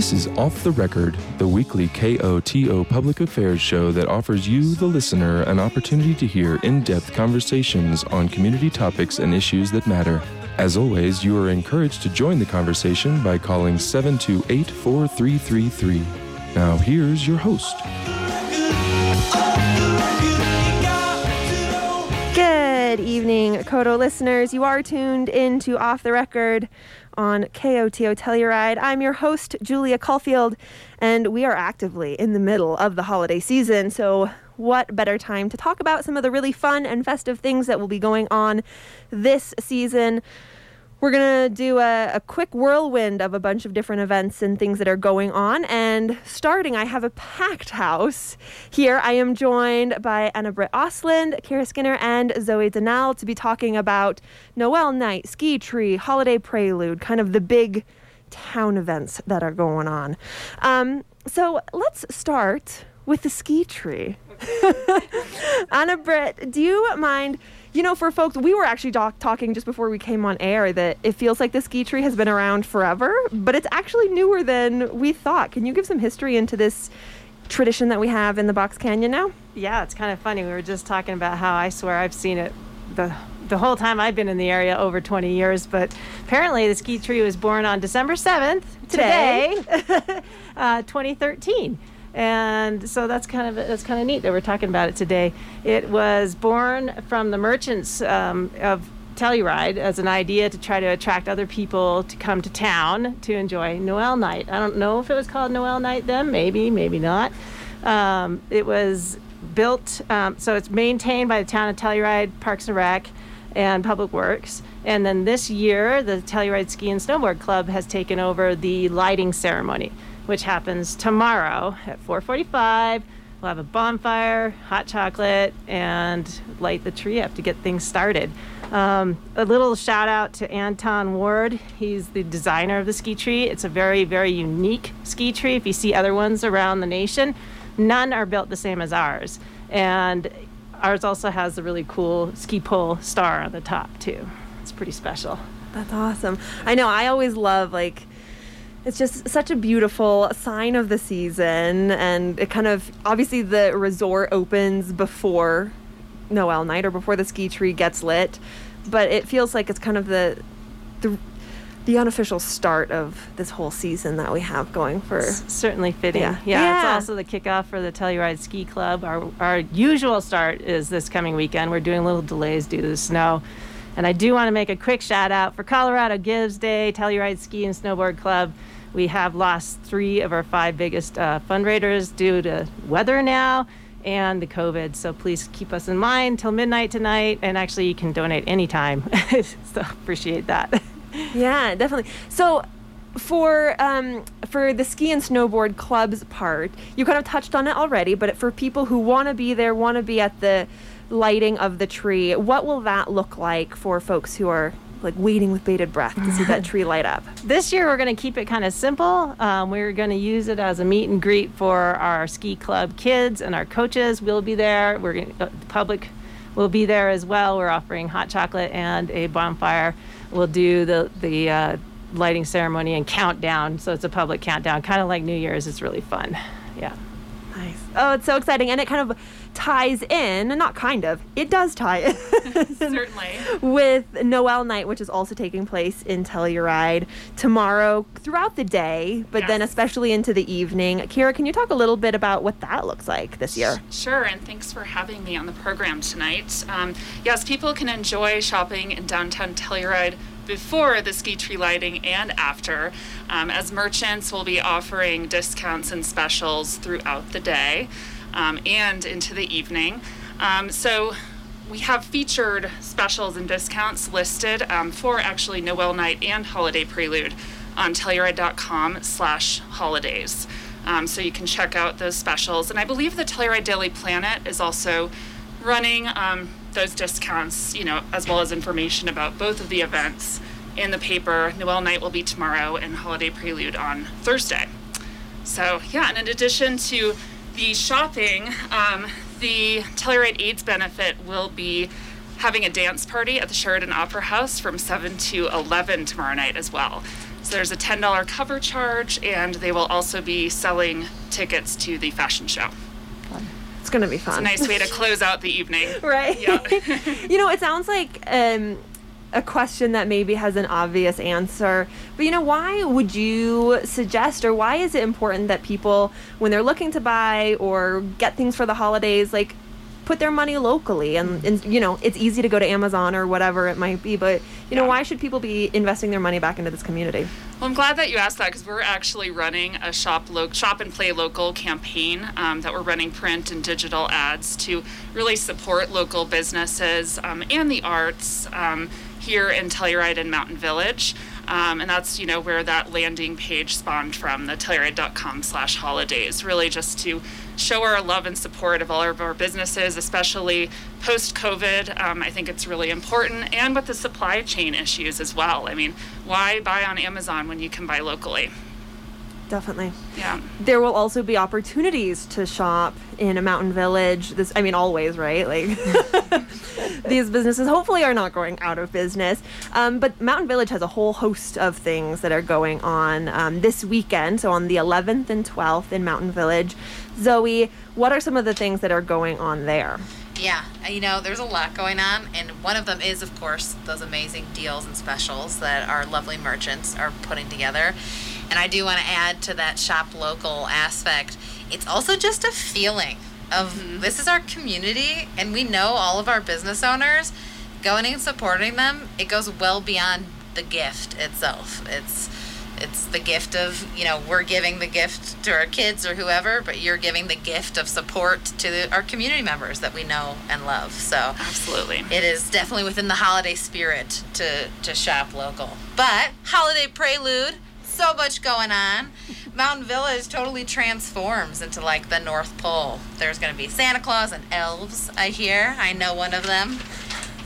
This is Off the Record, the weekly KOTO public affairs show that offers you, the listener, an opportunity to hear in depth conversations on community topics and issues that matter. As always, you are encouraged to join the conversation by calling 728 4333. Now, here's your host. Good evening, Koto listeners. You are tuned into Off the Record on KOTO Telluride. I'm your host, Julia Caulfield, and we are actively in the middle of the holiday season. So, what better time to talk about some of the really fun and festive things that will be going on this season? We're going to do a, a, quick whirlwind of a bunch of different events and things that are going on. And starting, I have a packed house here. I am joined by Anna Britt Osland, Kira Skinner, and Zoe Denal to be talking about Noel Night, Ski Tree, Holiday Prelude, kind of the big town events that are going on. Um, so let's start with the ski tree. Anna Britt, do you mind? You know, for folks, we were actually doc- talking just before we came on air that it feels like the ski tree has been around forever, but it's actually newer than we thought. Can you give some history into this tradition that we have in the Box Canyon now? Yeah, it's kind of funny. We were just talking about how I swear I've seen it the the whole time I've been in the area over 20 years, but apparently the ski tree was born on December 7th, today, today uh, 2013 and so that's kind of that's kind of neat that we're talking about it today. It was born from the merchants um, of Telluride as an idea to try to attract other people to come to town to enjoy Noel Night. I don't know if it was called Noel Night then, maybe, maybe not. Um, it was built, um, so it's maintained by the town of Telluride Parks and Rec and Public Works. And then this year, the Telluride Ski and Snowboard Club has taken over the lighting ceremony which happens tomorrow at 4:45. We'll have a bonfire, hot chocolate, and light the tree up to get things started. Um, a little shout out to Anton Ward. He's the designer of the ski tree. It's a very, very unique ski tree. If you see other ones around the nation, none are built the same as ours. And ours also has a really cool ski pole star on the top, too. It's pretty special. That's awesome. I know, I always love like it's just such a beautiful sign of the season and it kind of obviously the resort opens before noel night or before the ski tree gets lit but it feels like it's kind of the the, the unofficial start of this whole season that we have going for certainly fitting yeah. yeah. yeah it's also the kickoff for the telluride ski club our our usual start is this coming weekend we're doing little delays due to the snow and I do want to make a quick shout out for Colorado Gives Day, Telluride Ski and Snowboard Club. We have lost three of our five biggest uh, fundraisers due to weather now and the COVID. So please keep us in mind till midnight tonight. And actually, you can donate anytime. so appreciate that. Yeah, definitely. So for um, for the ski and snowboard clubs part, you kind of touched on it already. But for people who want to be there, want to be at the lighting of the tree, what will that look like for folks who are like waiting with bated breath to see that tree light up. This year, we're going to keep it kind of simple. Um, we're going to use it as a meet and greet for our ski club kids and our coaches. We'll be there. We're going uh, the public will be there as well. We're offering hot chocolate and a bonfire. We'll do the the uh, lighting ceremony and countdown. So it's a public countdown, kind of like New Year's. It's really fun. Yeah. Nice. Oh, it's so exciting, and it kind of ties in, not kind of, it does tie in. Certainly. With Noel Night, which is also taking place in Telluride tomorrow throughout the day, but yes. then especially into the evening. Kira, can you talk a little bit about what that looks like this year? Sure, and thanks for having me on the program tonight. Um, yes, people can enjoy shopping in downtown Telluride before the ski tree lighting and after, um, as merchants will be offering discounts and specials throughout the day um, and into the evening. Um, so we have featured specials and discounts listed um, for actually Noel Night and Holiday Prelude on Telluride.com slash holidays. Um, so you can check out those specials. And I believe the Telluride Daily Planet is also running um, those discounts, you know, as well as information about both of the events in the paper. Noel Night will be tomorrow and Holiday Prelude on Thursday. So, yeah, and in addition to the shopping, um, the Telluride AIDS benefit will be having a dance party at the Sheridan Opera House from 7 to 11 tomorrow night as well. So there's a $10 cover charge, and they will also be selling tickets to the fashion show. It's gonna be fun. It's a nice way to close out the evening. right? Yeah. you know, it sounds like um, a question that maybe has an obvious answer, but you know, why would you suggest, or why is it important that people, when they're looking to buy or get things for the holidays, like put their money locally? And, and you know it's easy to go to amazon or whatever it might be but you know why should people be investing their money back into this community? Well, I'm glad that you asked that because we're actually running a shop lo- shop and play local campaign um, that we're running print and digital ads to really support local businesses um, and the arts um, here in Telluride and Mountain Village. Um, and that's you know where that landing page spawned from the telluride.com slash holidays really just to show our love and support of all of our businesses especially post covid um, i think it's really important and with the supply chain issues as well. I mean why buy on amazon when you can buy locally definitely. Yeah. There will also be opportunities to shop in a mountain village. This i mean always right? Like these businesses hopefully are not going out of business. Um, but mountain village has a whole host of things that are going on um, this weekend. So on the 11th and 12th in mountain village. Zoe what are some of the things that are going on there? Yeah, uh, you know, there's a lot going on, and one of them is, of course, those amazing deals and specials that our lovely merchants are putting together. And I do want to add to that shop local aspect, it's also just a feeling of mm-hmm. this is our community, and we know all of our business owners. Going and supporting them, it goes well beyond the gift itself. It's it's the gift of you know we're giving the gift to our kids or whoever but you're giving the gift of support to the, our community members that we know and love so absolutely it is definitely within the holiday spirit to to shop local but holiday prelude so much going on. Mountain village totally transforms into like the north pole. There's going to be santa claus and elves i hear. I know one of them.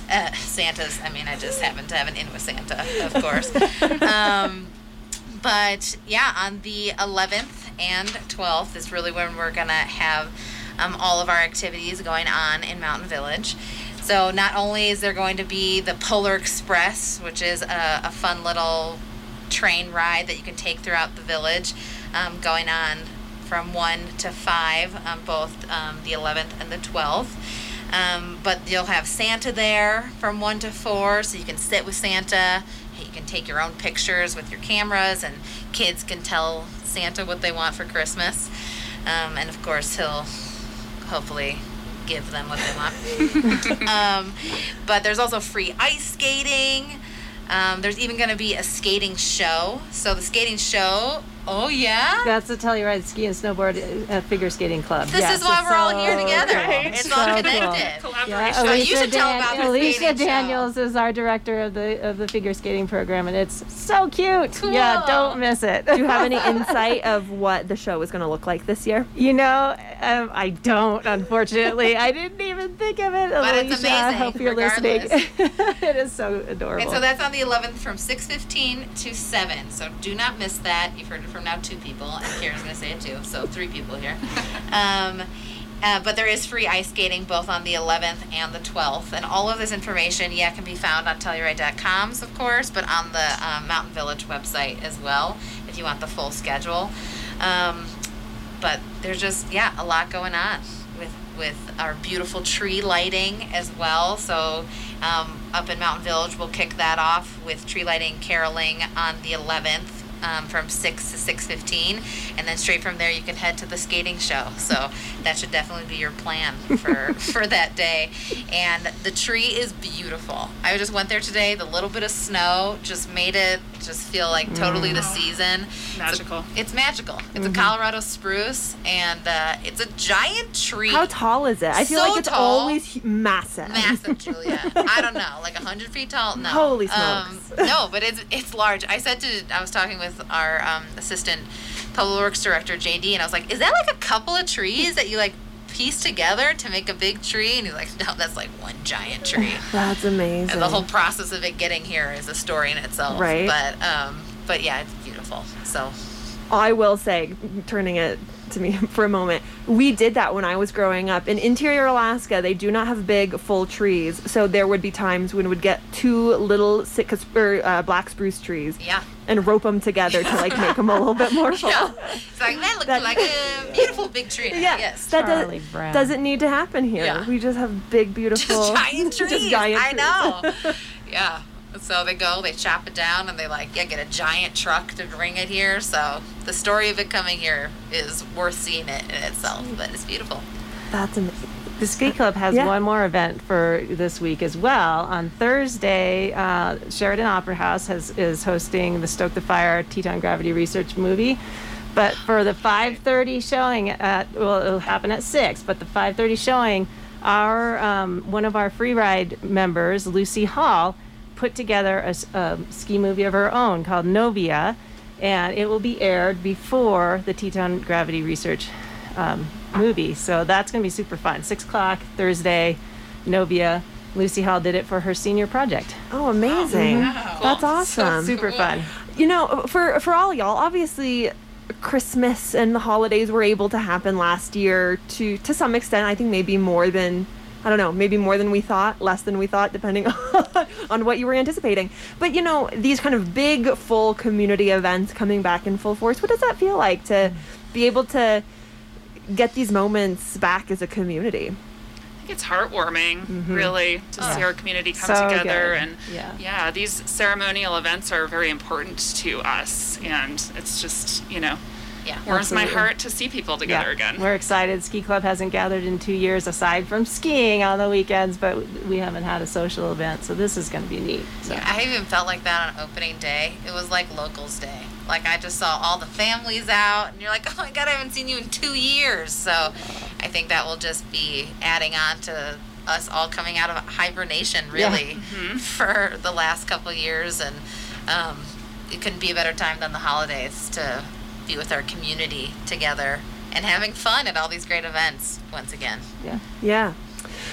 Uh, santa's i mean i just happen to have an in with santa of course. Um, but yeah, on the 11th and 12th is really when we're gonna have um, all of our activities going on in Mountain Village. So not only is there going to be the Polar Express, which is a, a fun little train ride that you can take throughout the village, um, going on from 1 to 5, um, both um, the 11th and the 12th. Um, but you'll have Santa there from 1 to 4, so you can sit with Santa. You can take your own pictures with your cameras, and kids can tell Santa what they want for Christmas. Um, and of course, he'll hopefully give them what they want. um, but there's also free ice skating. Um, there's even going to be a skating show. So the skating show, oh yeah, That's the Telluride Ski and Snowboard uh, Figure Skating Club. this Yes, is why we're all here together. great. It's So all cool. connected. collaboration Yeah, So you Alicia, should tell Dan- about the Alicia skating show. Daniels is our director of the of the figure skating program, and it's so cute. Cool. Yeah, don't miss it. do you have any insight of what the show is going to look like this year You know, um, I don't. Unfortunately, I didn't even think of it. But it's Alicia, I amazing, hope you're listening. regardless. it is so adorable. And so that's on the 11th from 6:15 to 7. So do not miss that. You've heard it from now two people, and Karen's going to say it too. So three people here. Um, uh, but there is free ice skating both on the 11th and the 12th, and all of this information, yeah, can be found on Telluride.coms, of course, but on the um, Mountain Village website as well, if you want the full schedule. Um, but there's just yeah a lot going on with with our beautiful tree lighting as well so um, up in mountain village we'll kick that off with tree lighting caroling on the 11th um, from 6 to 6.15 and then straight from there you can head to the skating show. So that should definitely be your plan for for that day. And the tree is beautiful. I just went there today the little bit of snow just made it just feel like totally the season It's a- Magical. it's magical. It's a Colorado spruce, and uh, it's a giant tree. how tall is it i feel So like it's tall. always massive Massive, Julia. I don't know, like hundred feet tall. No. Holy Um, smokes. no, but it's it's large. I said to I was talking with our um, assistant public works director JD, and I was like, "Is that like a couple of trees that you like piece together to make a big tree?" And he's like, "No, that's like one giant tree." that's amazing and the whole process of it getting here is a story in itself. Right. But um, but yeah, it's beautiful. So I will say, turning it to me for a moment, we did that when I was growing up. In interior Alaska, they do not have big, full trees. So there would be times when we would get two little Sitka or, uh, black spruce trees. yeah. And rope them together to like make them a little bit more full. Yeah. It's like that looks That- like a beautiful big tree. Yeah, Yes. that Charlie does, Brown. doesn't need to happen here. Yeah. We just have big, beautiful, Just giant trees. just giant I know. yeah. So they go, they chop it down, and they like, yeah, get a giant truck to bring it here. So the story of it coming here is worth seeing it in itself, but it's beautiful. That's amazing. The Ski Club has Yeah. one more event for this week as well. On Thursday, uh, Sheridan Opera House has is hosting the Stoke the Fire Teton Gravity Research movie. But for the 5:30 showing, at, well, it'll happen at six. But the 5:30 showing, our um, one of our free ride members, Lucy Hall, put together a ski movie of her own called Novia, and it will be aired before the Teton Gravity Research um, movie. So that's going to be super fun. Six o'clock Thursday, Novia. Lucy Hall did it for her senior project. Oh, amazing. That's awesome. Super fun. you know, for for all y'all, obviously Christmas and the holidays were able to happen last year to to some extent. I think maybe more than I don't know, maybe more than we thought, less than we thought, depending on, on what you were anticipating. But you know, these kind of big, full community events coming back in full force. What does that feel like to be able to get these moments back as a community? I think it's heartwarming, mm-hmm. really, to see our community come So together. good. And Yeah. these ceremonial events are very important to us. And it's just, you know, Yeah. warms my heart to see people together again. We're excited. Ski Club hasn't gathered in two years aside from skiing on the weekends, but we haven't had a social event, so this is going to be neat. So. I even felt like that on opening day. It was like locals day. Like I just saw all the families out, and you're like, oh my god, I haven't seen you in two years. So I think that will just be adding on to us all coming out of hibernation, really, for the last couple of years. And um, it couldn't be a better time than the holidays to be with our community together and having fun at all these great events once again. Yeah. Yeah.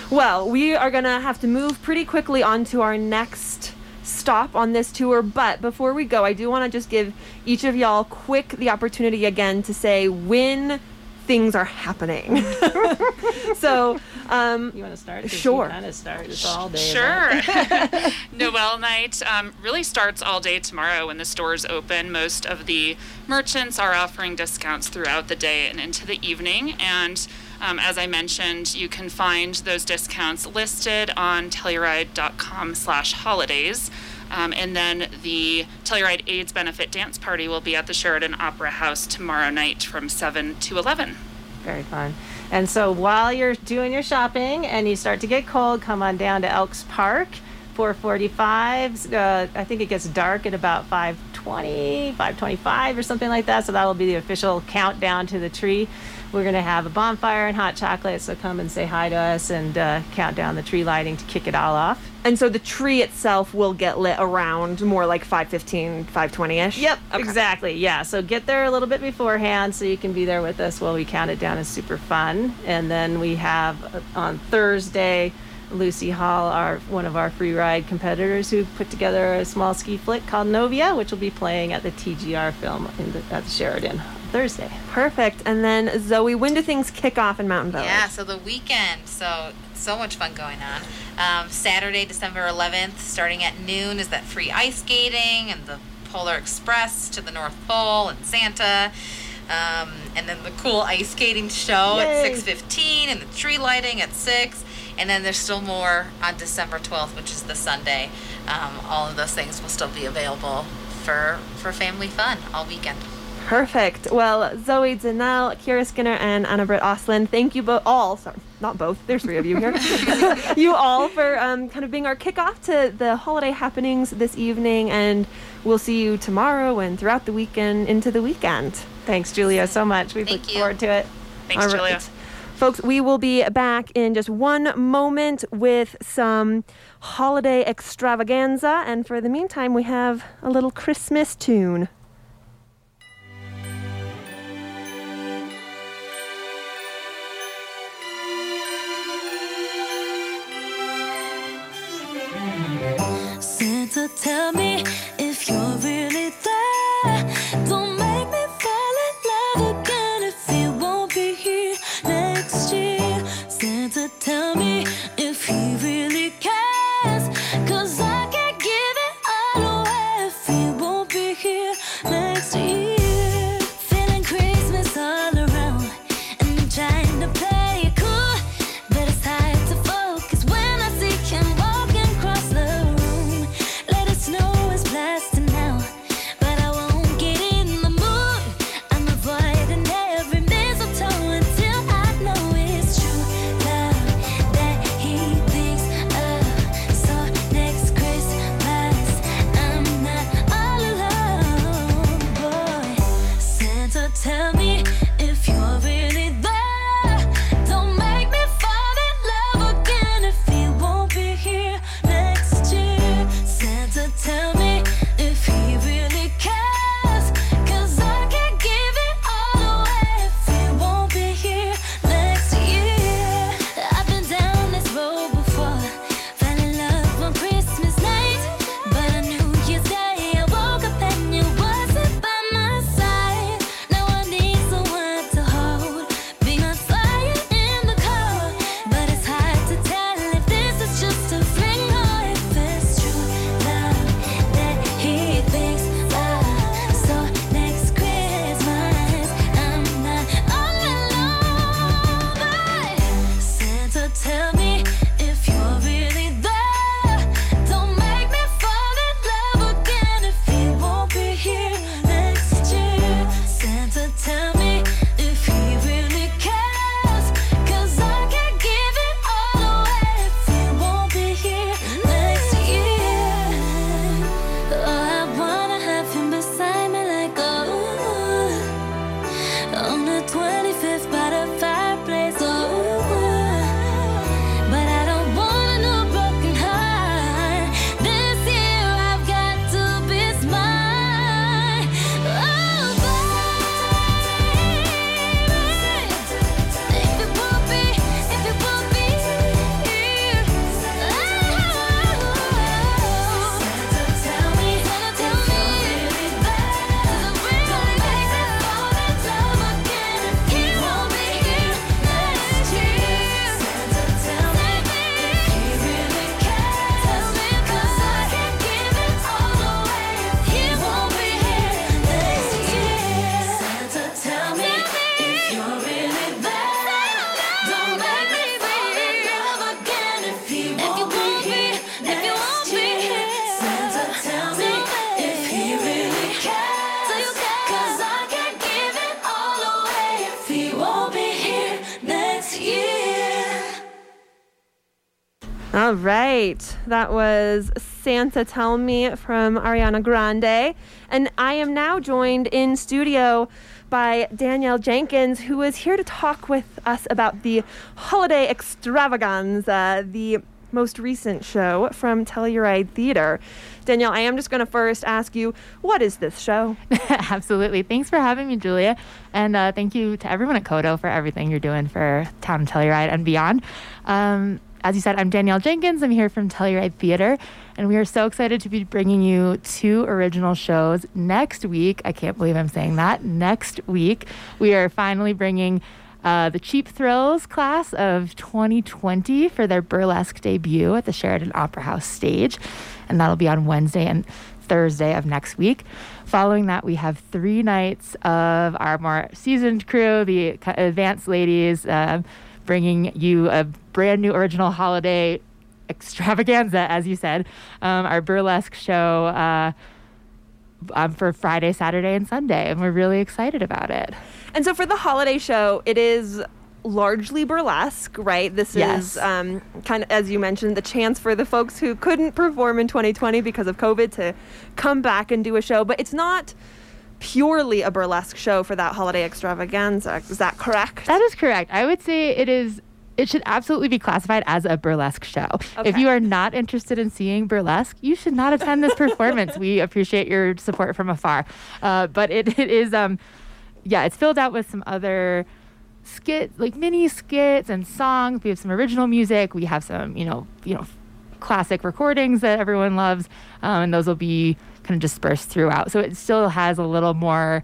Well, we are going to have to move pretty quickly on to our next stop on this tour. But before we go, I do want to just give each of y'all quick the opportunity again to say when things are happening. so, um, You want to start? Sure. Kind of start. It's all day. Sure. Noel night um, really starts all day tomorrow when the stores open. Most of the merchants are offering discounts throughout the day and into the evening. And um, as I mentioned, you can find those discounts listed on Telluride.com slash holidays. Um, and then the Telluride AIDS Benefit Dance Party will be at the Sheridan Opera House tomorrow night from 7 to 11. Very fun. And so while you're doing your shopping and you start to get cold, come on down to Elks Park. 445. Uh, I think it gets dark at about 520, 525 or something like that. So that will be the official countdown to the tree. We're going to have a bonfire and hot chocolate. So come and say hi to us and uh, count down the tree lighting to kick it all off. And so the tree itself will get lit around more like 515, 520-ish. Yep, exactly. Yeah. So get there a little bit beforehand so you can be there with us while we count it down. It's super fun. And then we have uh, on Thursday, Lucy Hall, our one of our free ride competitors, who put together a small ski flick called Novia, which will be playing at the TGR film in the, at the Sheridan Thursday. Perfect. And then Zoe, when do things kick off in Mountain Village? Yeah, so the weekend, so so much fun going on. Um, Saturday, December 11th, starting at noon, is that free ice skating and the Polar Express to the North Pole and Santa. Um, and then the cool ice skating show Yay. at 6.15 and the tree lighting at 6 and then there's still more on december 12th which is the sunday um, all of those things will still be available for for family fun all weekend Perfect. Well, Zoe Zanel, Kira Skinner, and Anna Britt Oslin, thank you both all. Sorry, not both. There's three of you here. you all for um, kind of being our kickoff to the holiday happenings this evening, and we'll see you tomorrow and throughout the weekend into the weekend. Thanks, Julia, so much. We look forward to it. Thanks, All Julia. Folks, we will be back in just one moment with some holiday extravaganza. And for the meantime, we have a little Christmas tune. That was Santa Tell Me from Ariana Grande. And I am now joined in studio by Danielle Jenkins, who is here to talk with us about the Holiday Extravaganza, the most recent show from Telluride Theater. Danielle, I am just going to first ask you, what is this show? Absolutely. Thanks for having me, Julia. And uh, thank you to everyone at KOTO for everything you're doing for Town Telluride and beyond. Um, as you said, I'm Danielle Jenkins. I'm here from Telluride Theater, and we are so excited to be bringing you two original shows next week. I can't believe I'm saying that. Next week, we are finally bringing uh, the Cheap Thrills class of 2020 for their burlesque debut at the Sheridan Opera House stage, and that'll be on Wednesday and Thursday of next week. Following that, we have three nights of our more seasoned crew, the advanced ladies, uh, bringing you a brand new original holiday extravaganza, as you said, um, our burlesque show. Uh, um, for Friday, Saturday, and Sunday, and we're really excited about it. And so for the holiday show, it is largely burlesque, right? This Yes. is um, kind of, as you mentioned, the chance for the folks who couldn't perform in 2020 because of COVID to come back and do a show. But it's not purely a burlesque show for that holiday extravaganza. Is that correct? That is correct. I would say it is. It should absolutely be classified as a burlesque show. If you are not interested in seeing burlesque, you should not attend this performance. we appreciate your support from afar, uh, but it, it is, um, yeah, it's filled out with some other skit, like mini skits and songs. We have some original music. We have some, you know, you know, classic recordings that everyone loves, um, and those will be kind of dispersed throughout. So it still has a little more,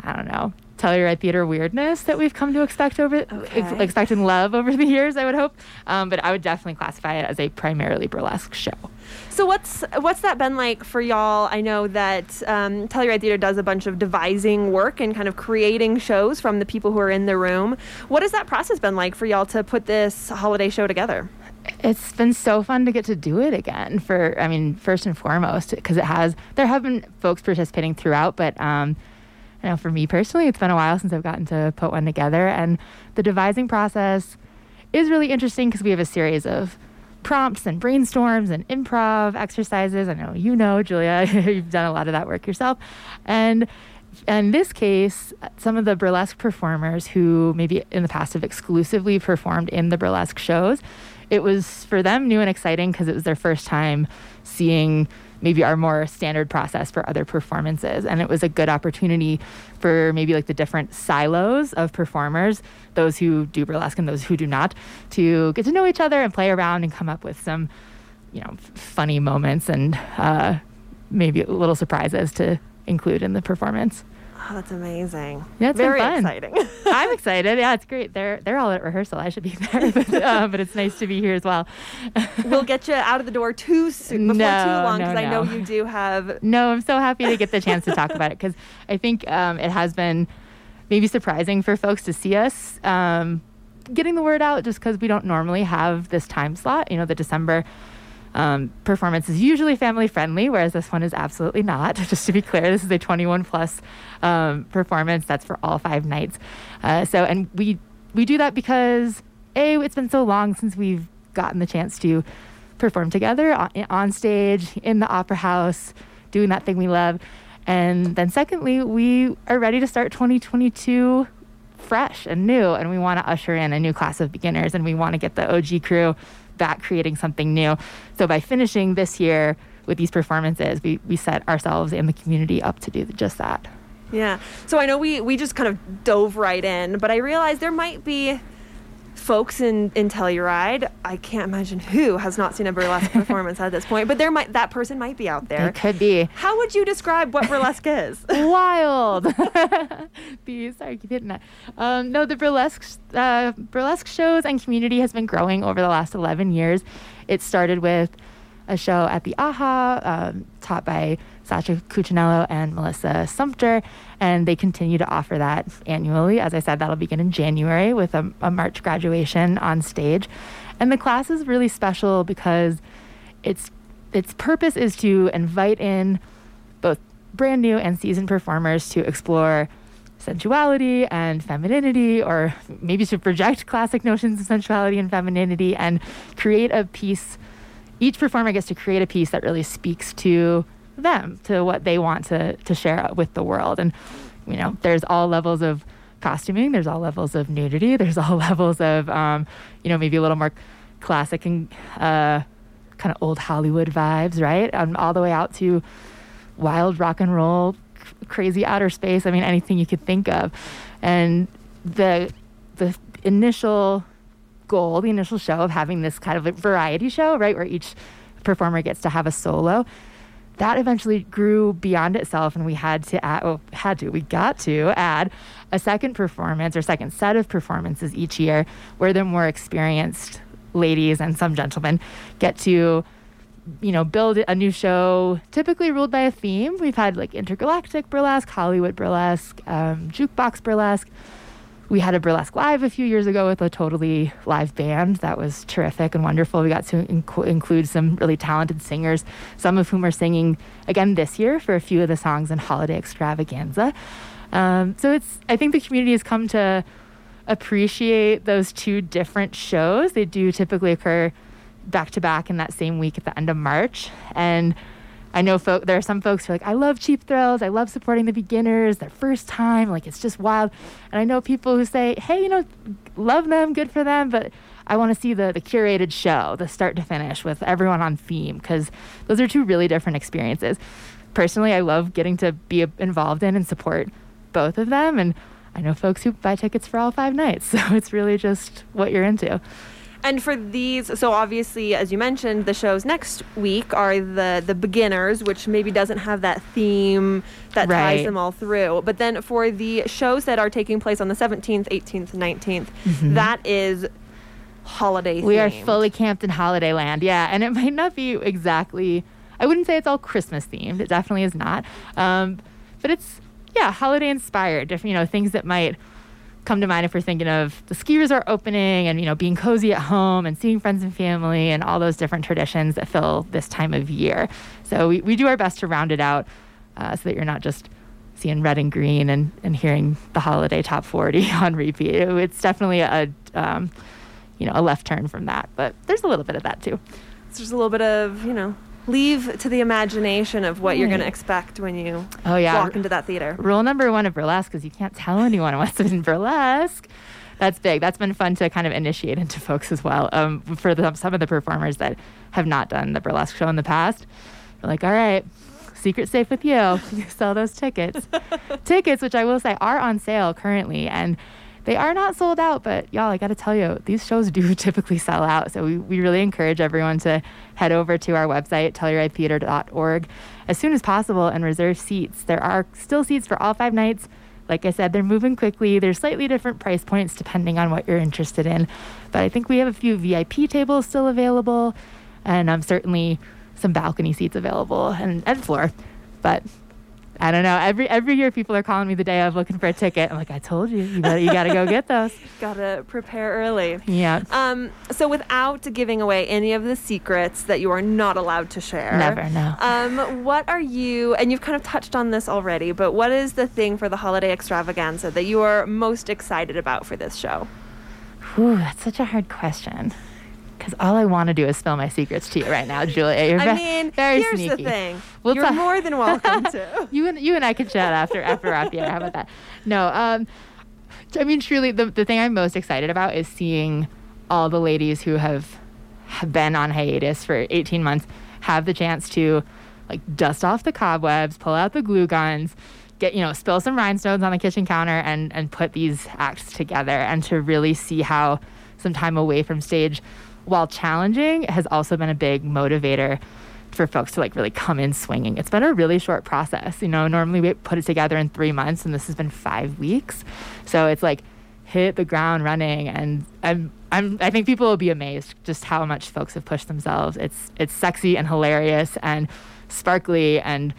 I don't know, Telluride theater weirdness that we've come to expect over, ex- expect and love over the years. I would hope, um, but I would definitely classify it as a primarily burlesque show. So what's what's that been like for y'all? I know that um, Telluride Theater does a bunch of devising work and kind of creating shows from the people who are in the room. What has that process been like for y'all to put this holiday show together? It's been so fun to get to do it again. For I mean, first and foremost, because it has. There have been folks participating throughout, but um, I know for me personally, it's been a while since I've gotten to put one together, and the devising process is really interesting because we have a series of prompts and brainstorms and improv exercises. I know you know, Julia, you've done a lot of that work yourself, and in this case, some of the burlesque performers who maybe in the past have exclusively performed in the burlesque shows, it was for them new and exciting because it was their first time seeing maybe our more standard process for other performances. And it was a good opportunity for maybe like the different silos of performers, those who do burlesque and those who do not, to get to know each other and play around and come up with some, you know, funny moments and uh, maybe little surprises to include in the performance. Oh, that's amazing. Yeah, it's very exciting. I'm excited. Yeah, it's great. They're they're all at rehearsal. I should be there, but, uh, but it's nice to be here as well. we'll get you out of the door too soon, before No, too long, no, because I know you do have. No, I'm so happy to get the chance to talk about it because I think um, it has been maybe surprising for folks to see us um, getting the word out just because we don't normally have this time slot. You know, the December um, performance is usually family friendly, whereas this one is absolutely not. Just to be clear, this is a 21 plus um, performance. That's for all five nights. Uh, so, and we we do that because a it's been so long since we've gotten the chance to perform together on, on stage in the opera house, doing that thing we love, and then secondly, we are ready to start 2022 fresh and new and we want to usher in a new class of beginners and we want to get the OG crew back creating something new. So by finishing this year with these performances, we, we set ourselves and the community up to do just that. Yeah. So I know we we just kind of dove right in, but I realized there might be folks in in Telluride. I can't imagine who has not seen a burlesque performance at this point, but there might that person might be out there. It could be How would you describe what burlesque is? wild. the, sorry, keep hitting that. Um, no, the burlesque uh, burlesque shows and community has been growing over the last 11 years. It started with a show at the AHA, um, taught by Sasha Cuccinello and Melissa Sumter, and they continue to offer that annually. As I said, that'll begin in January with a, a March graduation on stage. And the class is really special because its its purpose is to invite in both brand new and seasoned performers to explore sensuality and femininity, or maybe to project classic notions of sensuality and femininity and create a piece. Each performer gets to create a piece that really speaks to them, to what they want to, to share with the world. And, you know, there's all levels of costuming, there's all levels of nudity, there's all levels of, um, you know, maybe a little more classic and uh, kind of old Hollywood vibes, right? Um, all the way out to wild rock and roll, c- crazy outer space. I mean, anything you could think of. And the the initial goal, the initial show of having this kind of a variety show, right, where each performer gets to have a solo. That eventually grew beyond itself, and we had to add, oh, had to, we got to add a second performance or second set of performances each year where the more experienced ladies and some gentlemen get to you know, build a new show, typically ruled by a theme. We've had like intergalactic burlesque, Hollywood burlesque, um, jukebox burlesque. We had a burlesque live a few years ago with a totally live band. That was terrific and wonderful. We got to inc- include some really talented singers, some of whom are singing again this year for a few of the songs in Holiday Extravaganza. Um, so it's, I think the community has come to appreciate those two different shows. They do typically occur back to back in that same week at the end of March. And I know folk, there are some folks who are like, I love Cheap Thrills. I love supporting the beginners, their first time. Like, it's just wild. And I know people who say, hey, you know, love them, good for them, but I want to see the, the curated show, the start to finish with everyone on theme, because those are two really different experiences. Personally, I love getting to be involved in and support both of them. And I know folks who buy tickets for all five nights. So it's really just what you're into. And for these, so obviously, as you mentioned, the shows next week are the the beginners, which maybe doesn't have that theme that ties them all through. But then for the shows that are taking place on the 17th, 18th, 19th, that is holiday. Mm-hmm. We are fully camped in Holiday Land, yeah. And it might not be exactly, I wouldn't say it's all Christmas themed. It definitely is not. Um, but it's, yeah, holiday inspired. Different, you know, things that might come to mind if we're thinking of the ski resort opening and, you know, being cozy at home and seeing friends and family and all those different traditions that fill this time of year. So we, we do our best to round it out uh, so that you're not just seeing red and green and, and hearing the holiday top 40 on repeat. It- it's definitely a, um, you know, a left turn from that, but there's a little bit of that too. It's just a little bit of you know leave to the imagination of what you're going to expect when you Oh yeah. walk into that theater. Rule number one of burlesque is you can't tell anyone what's in burlesque. That's big. That's been fun to kind of initiate into folks as well. Um, for the, some of the performers that have not done the burlesque show in the past, they're like, all right, secret safe with you. You sell those tickets. tickets, which I will say are on sale currently, and they are not sold out. But y'all, I got to tell you, these shows do typically sell out. So we, we really encourage everyone to head over to our website, telluridetheater.org, as soon as possible and reserve seats. There are still seats for all five nights. Like I said, they're moving quickly. There's slightly different price points depending on what you're interested in. But I think we have a few VIP tables still available, and um, certainly some balcony seats available and, and floor. But I don't know. Every every year, people are calling me the day of looking for a ticket. I'm like, I told you, you got you got to go get those. Gotta prepare early. Yeah, Um, so without giving away any of the secrets that you are not allowed to share. never no. Um, what are you, and you've kind of touched on this already, but what is the thing for the holiday extravaganza that you are most excited about for this show? Whew, that's such a hard question. Because all I want to do is spill my secrets to you right now, Julia. You're I mean, very here's sneaky. the thing. We'll You're talk- more than welcome to. you and you and I can chat after after off the air. How about that? No, um, I mean truly, the the thing I'm most excited about is seeing all the ladies who have, have been on hiatus for 18 months have the chance to like dust off the cobwebs, pull out the glue guns, get you know spill some rhinestones on the kitchen counter, and and put these acts together, and to really see how some time away from stage, while challenging, has also been a big motivator for folks to like really come in swinging. It's been a really short process. You know, normally we put it together in three months, and this has been five weeks. So it's like hit the ground running, and I'm, I'm I think people will be amazed just how much folks have pushed themselves. It's it's sexy and hilarious and sparkly and.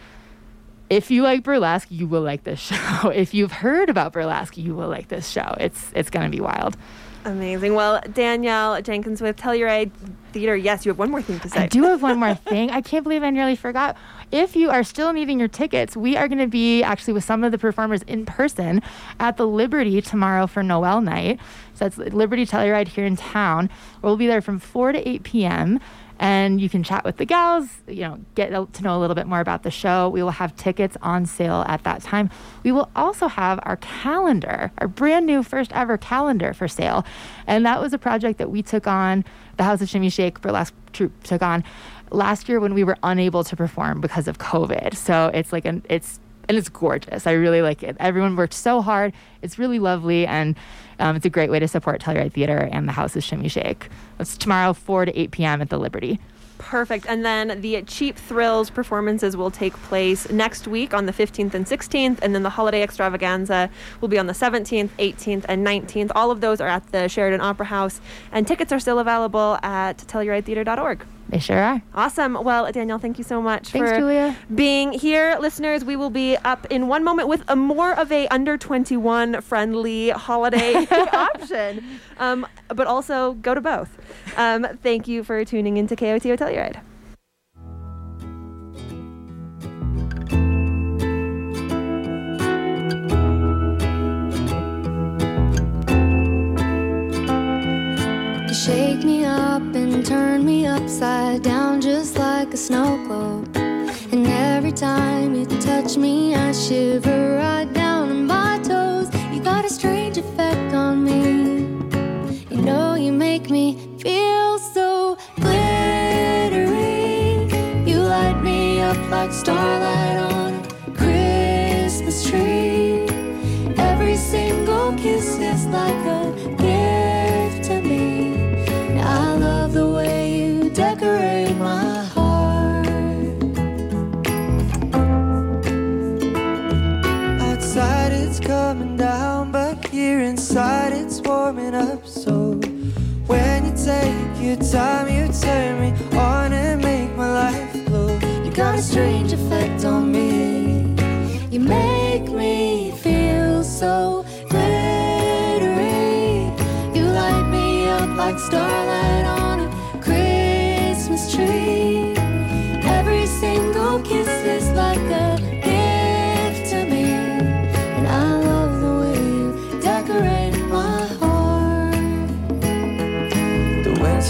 If you like burlesque, you will like this show. If you've heard about burlesque, you will like this show. It's it's gonna be wild. Amazing. Well, Danielle Jenkins with Telluride, Theater. Yes, you have one more thing to say. I do have one more thing. I can't believe I nearly forgot. If you are still needing your tickets, we are going to be actually with some of the performers in person at the Liberty tomorrow for Noel night. So that's Liberty Telluride here in town. We'll be there from 4 to 8 p.m and you can chat with the gals, you know, get to know a little bit more about the show. We will have tickets on sale at that time. We will also have our calendar, our brand new first ever calendar for sale. And that was a project that we took on, the House of Shimmy Shake burlesque troupe took on last year when we were unable to perform because of COVID. So it's like an it's and it's gorgeous. I really like it. Everyone worked so hard. It's really lovely and um, it's a great way to support Telluride Theater and the House of Shimmy Shake. It's tomorrow, 4 to 8 p.m. at the Liberty. Perfect. And then the Cheap Thrills performances will take place next week on the 15th and 16th. And then the holiday extravaganza will be on the 17th, 18th, and 19th. All of those are at the Sheridan Opera House. And tickets are still available at telluridetheater.org. They sure are. Awesome. Well, Danielle, thank you so much Thanks, for Julia. being here. Listeners, we will be up in one moment with a more of a under 21 friendly holiday option. Um, but also go to both. Um, thank you for tuning into KOTO Telluride. Shake me up and turn me upside down just like a snow globe. And every time you touch me, I shiver right down in my toes. You got a strange effect on me. You know, you make me feel so glittery. You light me up like starlight on a Christmas tree. Every single kiss is like a it's up. So when you take your time, you turn me on and make my life glow. You got a strange effect on me. You make me feel so glittery. You light me up like starlight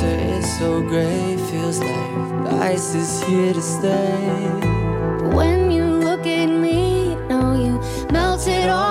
winter is so gray, feels like ice is here to stay. But when you look at me, know you melted all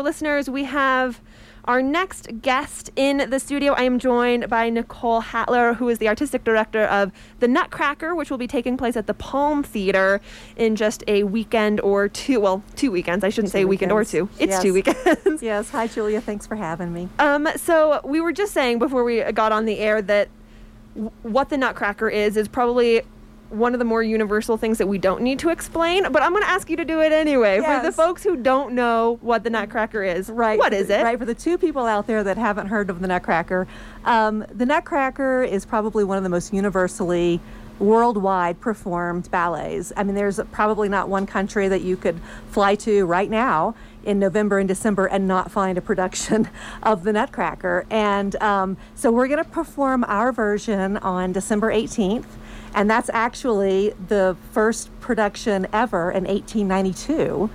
listeners, we have our next guest in the studio. I am joined by Nicole Hatler, who is the artistic director of The Nutcracker, which will be taking place at the Palm Theater in just a weekend or two. Well, two weekends. I shouldn't say weekend or two. It's Yes. two weekends. Yes. Hi, Julia. Thanks for having me. Um, so we were just saying before we got on the air that what the Nutcracker is is probably one of the more universal things that we don't need to explain. But I'm going to ask you to do it anyway for the folks who don't know what the Nutcracker is. Right. What is it? Right. For the two people out there that haven't heard of the Nutcracker, um, the Nutcracker is probably one of the most universally worldwide performed ballets. I mean, there's probably not one country that you could fly to right now in November and December and not find a production of the Nutcracker. And um, so we're going to perform our version on December 18th. And that's actually the first production ever in 1892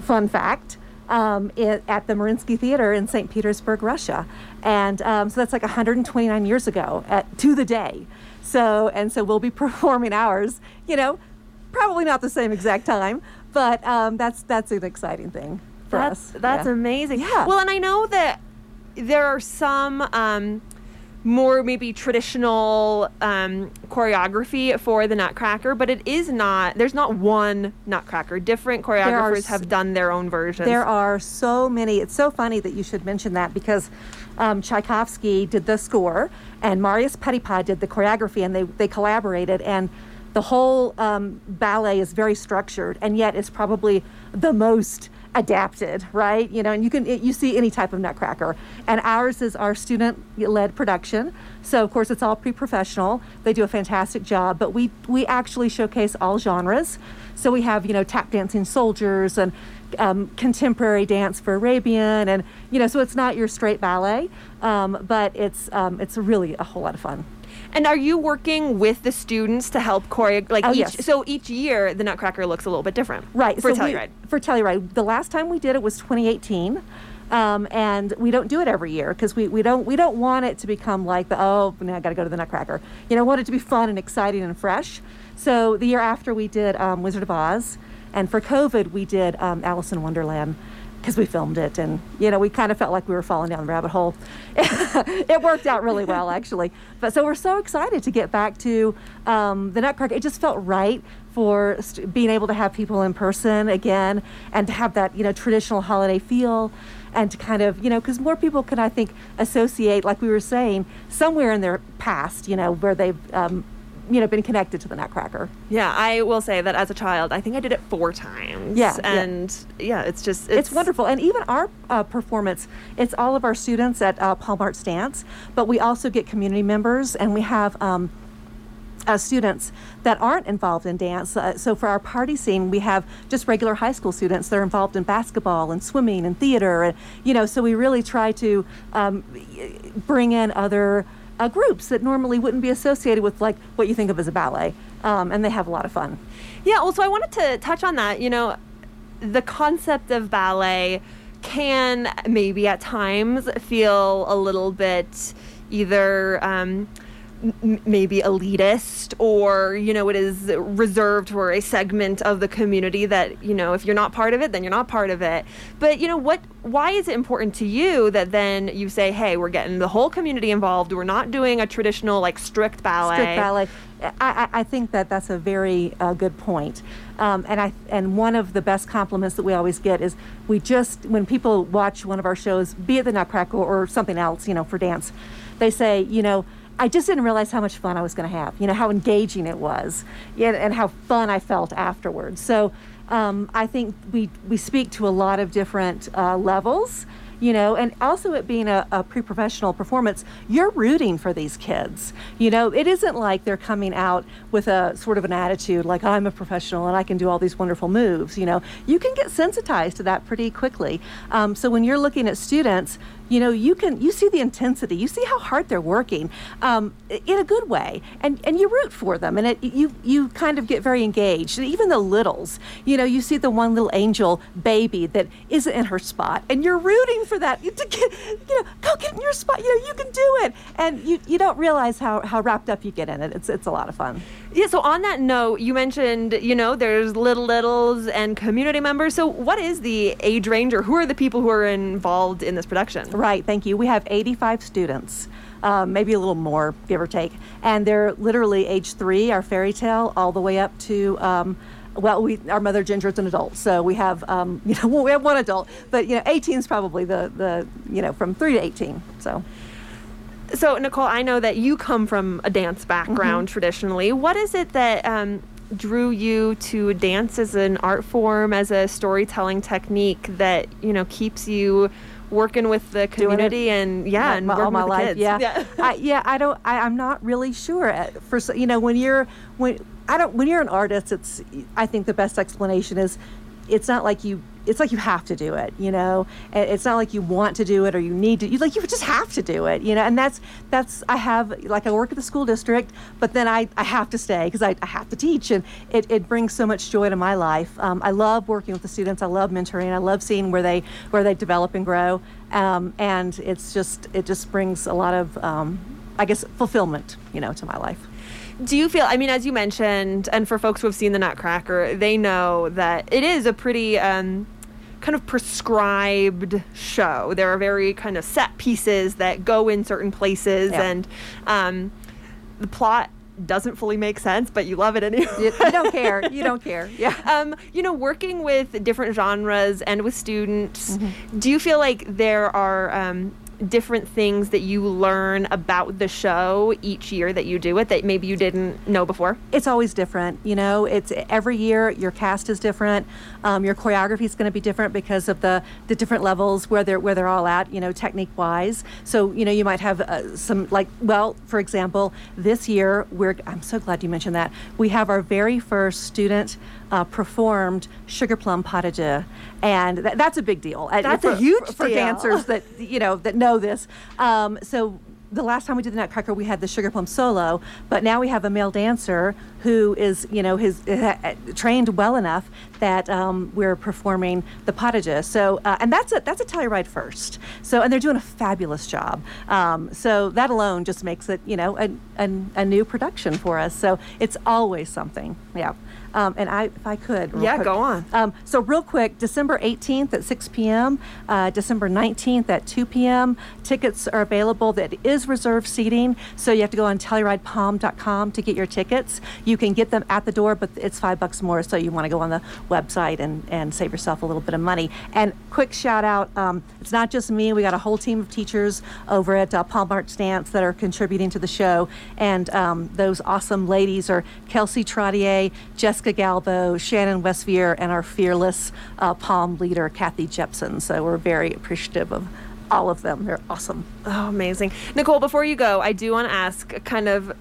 fun fact um, it, at the Mariinsky Theater in St. Petersburg, Russia, and um, so that's like 129 years ago at, to the day. So and so we'll be performing ours. You know, probably not the same exact time, but um, that's that's an exciting thing. for that's, us. That's Yeah. amazing. Yeah. Well, and I know that there are some um, more maybe traditional um, choreography for the Nutcracker, but it is not. There's not one Nutcracker. Different choreographers have done their own versions. There are so many. It's so funny that you should mention that because um, Tchaikovsky did the score and Marius Petipa did the choreography, and they they collaborated and. The whole um, ballet is very structured, and yet it's probably the most adapted, right? You know, and you can it, you see any type of Nutcracker, and ours is our student-led production. So of course it's all pre-professional. They do a fantastic job, but we we actually showcase all genres. So we have you know tap dancing soldiers and um, contemporary dance for Arabian, and you know, so it's not your straight ballet, um, but it's um, it's really a whole lot of fun. And are you working with the students to help choreo? Like Oh, each, yes. so each year the Nutcracker looks a little bit different, Right. For so we- Telluride. For Telluride. The last time we did it was 2018. Um, and we don't do it every year because we, we don't we don't want it to become like the oh now I got to go to the Nutcracker. You know, want it to be fun and exciting and fresh. So the year after we did um, Wizard of Oz, and for COVID we did um, Alice in Wonderland because we filmed it and you know we kind of felt like we were falling down the rabbit hole. it worked out really well actually. But so we're so excited to get back to um, the Nutcracker. It just felt right for st- being able to have people in person again and to have that you know traditional holiday feel and to kind of you know because more people can i think associate like we were saying somewhere in their past you know where they've um, you know been connected to the nutcracker Yeah, I will say that as a child, I think I did it four times. Yeah, yeah. and yeah, it's just it's, wonderful and even our uh, performance it's all of our students at uh, palm arts dance but we also get community members and we have um, uh, students that aren't involved in dance. Uh, so for our party scene, we have just regular high school students. They're involved in basketball and swimming and theater, and you know. So we really try to um, bring in other uh, groups that normally wouldn't be associated with like what you think of as a ballet, um, and they have a lot of fun. Yeah, also I wanted to touch on that. You know, the concept of ballet can maybe at times feel a little bit either um, maybe elitist or you know it is reserved for a segment of the community that you know if you're not part of it then you're not part of it but you know what why is it important to you that then you say hey we're getting the whole community involved we're not doing a traditional like strict ballet strict ballet. I, I, I think that that's a very uh, good point. Um, and I and one of the best compliments that we always get is we just when people watch one of our shows, be it the Nutcracker or something else, you know, for dance, they say, you know. I just didn't realize how much fun I was going to have. You know how engaging it was, and how fun I felt afterwards. So um, I think we we speak to a lot of different uh, levels you know and also it being a, a pre-professional performance you're rooting for these kids you know it isn't like they're coming out with a sort of an attitude like i'm a professional and i can do all these wonderful moves you know you can get sensitized to that pretty quickly um, so when you're looking at students you know you can you see the intensity you see how hard they're working um, in a good way and and you root for them and it you you kind of get very engaged. And even the littles you know you see the one little angel baby that isn't in her spot and you're rooting for that to get you know go get in your spot you know you can do it. And you you don't realize how how wrapped up you get in it. It's it's a lot of fun. Yeah, so on that note, you mentioned, you know, there's little littles and community members. So what is the age range or who are the people who are involved in this production? Right, thank you. We have 85 students, um, maybe a little more, give or take. And they're literally age three, our fairy tale, all the way up to, um, well, we, our mother Ginger is an adult. So we have, um, you know, well, we have one adult, but, you know, 18 is probably the, the, you know, from three to 18. So. So Nicole, I know that you come from a dance background Mm-hmm. traditionally. What is it that um, drew you to dance as an art form, as a storytelling technique that, you know, keeps you working with the it community and yeah, my- and my- all my life. kids? Yeah, I, yeah. I don't. I, I'm not really sure. Uh, For you know, when you're when I don't when you're an artist, it's I think the best explanation is it's not like you it's like you have to do it you know? It's not like you want to do it or you need to you like you just have to do it you know? And that's that's i have like i work at the school district but then i, I have to stay because I, I have to teach and it, it brings so much joy to my life. Um, i love working with the students. I love mentoring. I love seeing where they where they develop and grow. Um, and it's just it just brings a lot of um, i guess fulfillment you know to my life Do you feel, I mean, as you mentioned, and for folks who have seen the Nutcracker, they know that it is a pretty um, kind of prescribed show. There are very kind of set pieces that go in certain places, Yeah. and um, the plot doesn't fully make sense, but you love it anyway. You, you don't care. You don't care. Yeah. Um, you know, working with different genres and with students, Mm-hmm. do you feel like there are um, different things that you learn about the show each year that you do it that maybe you didn't know before? it's always different. You know, it's every year your cast is different. Um, your choreography is going to be different because of the the different levels where they're where they're all at. You know, technique wise. So you know, you might have uh, some like well, for example, this year we're. I'm so glad you mentioned that. We have our very first student. Uh, performed sugar plum pas de deux, and tha- that's a big deal. That's a huge for, for dancers that you know that know this. Um, so the last time we did the Nutcracker, we had the Sugar Plum solo, but now we have a male dancer who is, you know, his uh, trained well enough that um, we're performing the pas. So, uh, and that's a that's a Telluride first. So, and they're doing a fabulous job. Um, so that alone just makes it, you know, a, a, a new production for us. So it's always something. Yeah. Um, and I, if I could, Yeah, quick- go on. um, so real quick, December 18th at 6 p.m., uh, December 19th at 2 p.m. Tickets are available. That is reserved seating, so you have to go on TelluridePalm.com to get your tickets. You can get them at the door, but it's five bucks more, so you want to go on the website and, and save yourself a little bit of money. And quick shout out, um, it's not just me. We got a whole team of teachers over at uh, Palm Arts Dance that are contributing to the show, and um, those awesome ladies are Kelsey Trottier, Jessica Galbo, Shannon Westvier, and our fearless uh, Palm leader, Kathy Jepson. So we're very appreciative of all of them. They're awesome. Oh, amazing. Nicole, before you go, I do want to ask kind of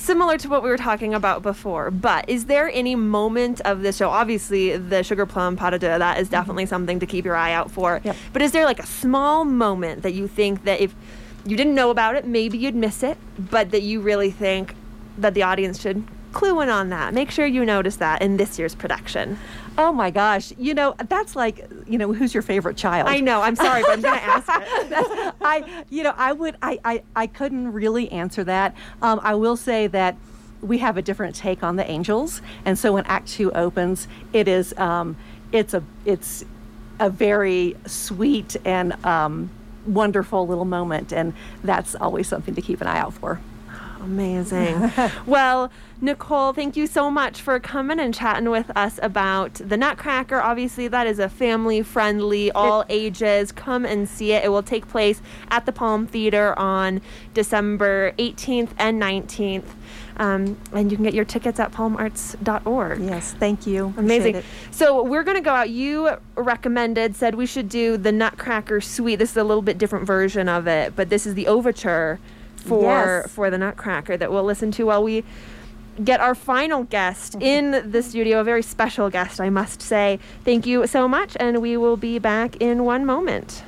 similar to what we were talking about before, but is there any moment of the show? Obviously, the Sugar Plum Pas de Deux, that is mm-hmm. definitely something to keep your eye out for. Yep. But is there like a small moment that you think that if you didn't know about it, maybe you'd miss it, but that you really think that the audience should clue in on that? Make sure you notice that in this year's production. Oh my gosh. You know, that's like, you know, who's your favorite child? I know, I'm sorry, but I'm going to ask it. I, you know, I would, I, I, I couldn't really answer that. Um, I will say that we have a different take on the angels, and so when Act Two opens, it is, um, it's a, it's a very sweet and um, wonderful little moment, and that's always something to keep an eye out for. Amazing. well, Nicole, thank you so much for coming and chatting with us about the Nutcracker. Obviously, that is a family friendly, all ages. Come and see it. It will take place at the Palm Theater on December 18th and 19th. Um, and you can get your tickets at palmarts.org. Yes, thank you. Appreciate Amazing. it. So we're gonna go out. You recommended, said we should do the Nutcracker Suite. This is a little bit different version of it, but this is the overture for Yes. for the Nutcracker that we'll listen to while we get our final guest mm-hmm. in the studio. A very special guest, I must say. Thank you so much, and we will be back in one moment.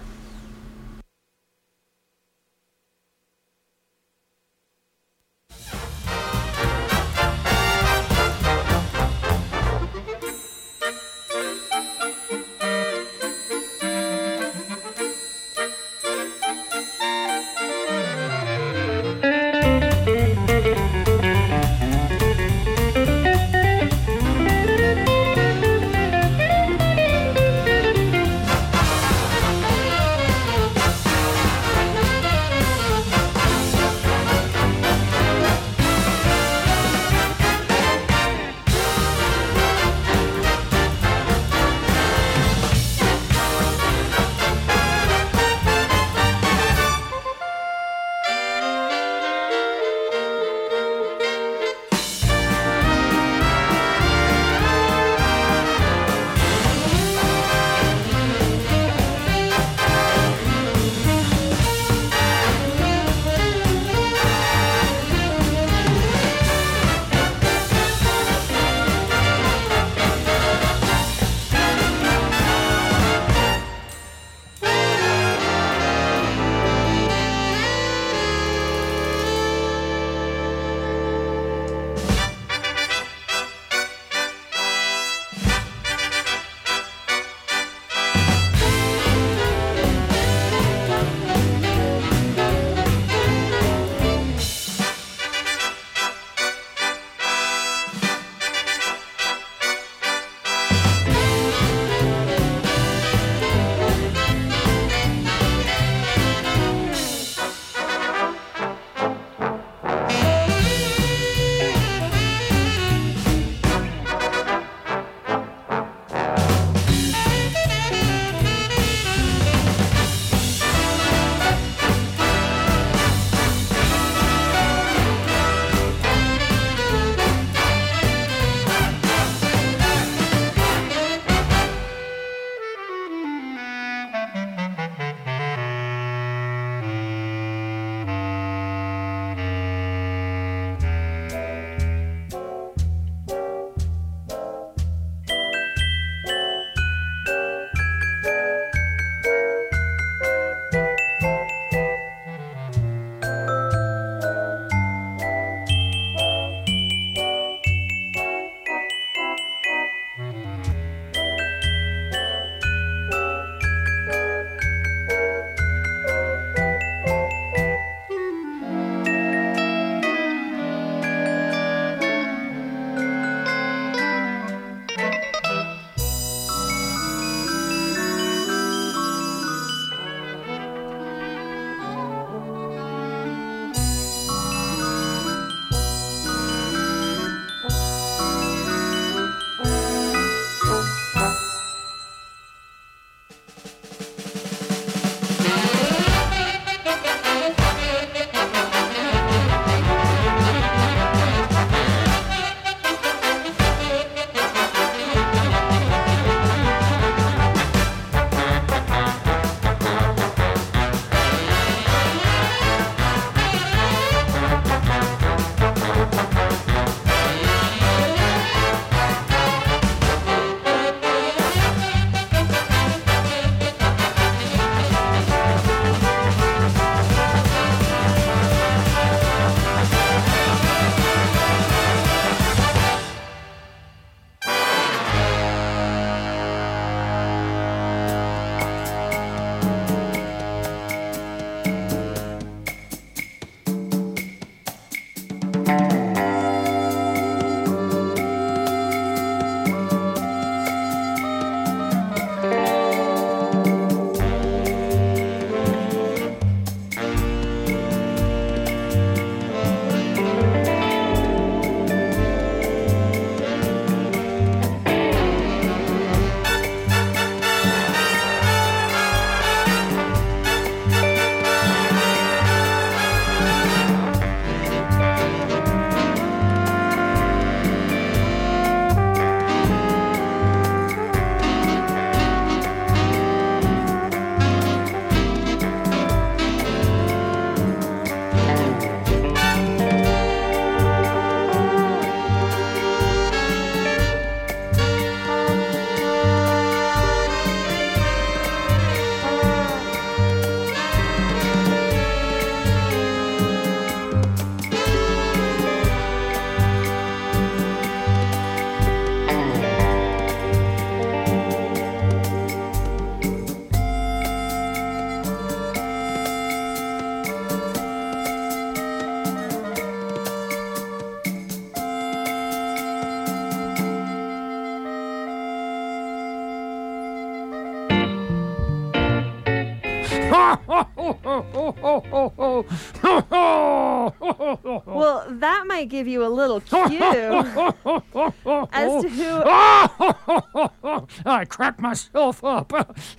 Crack myself up.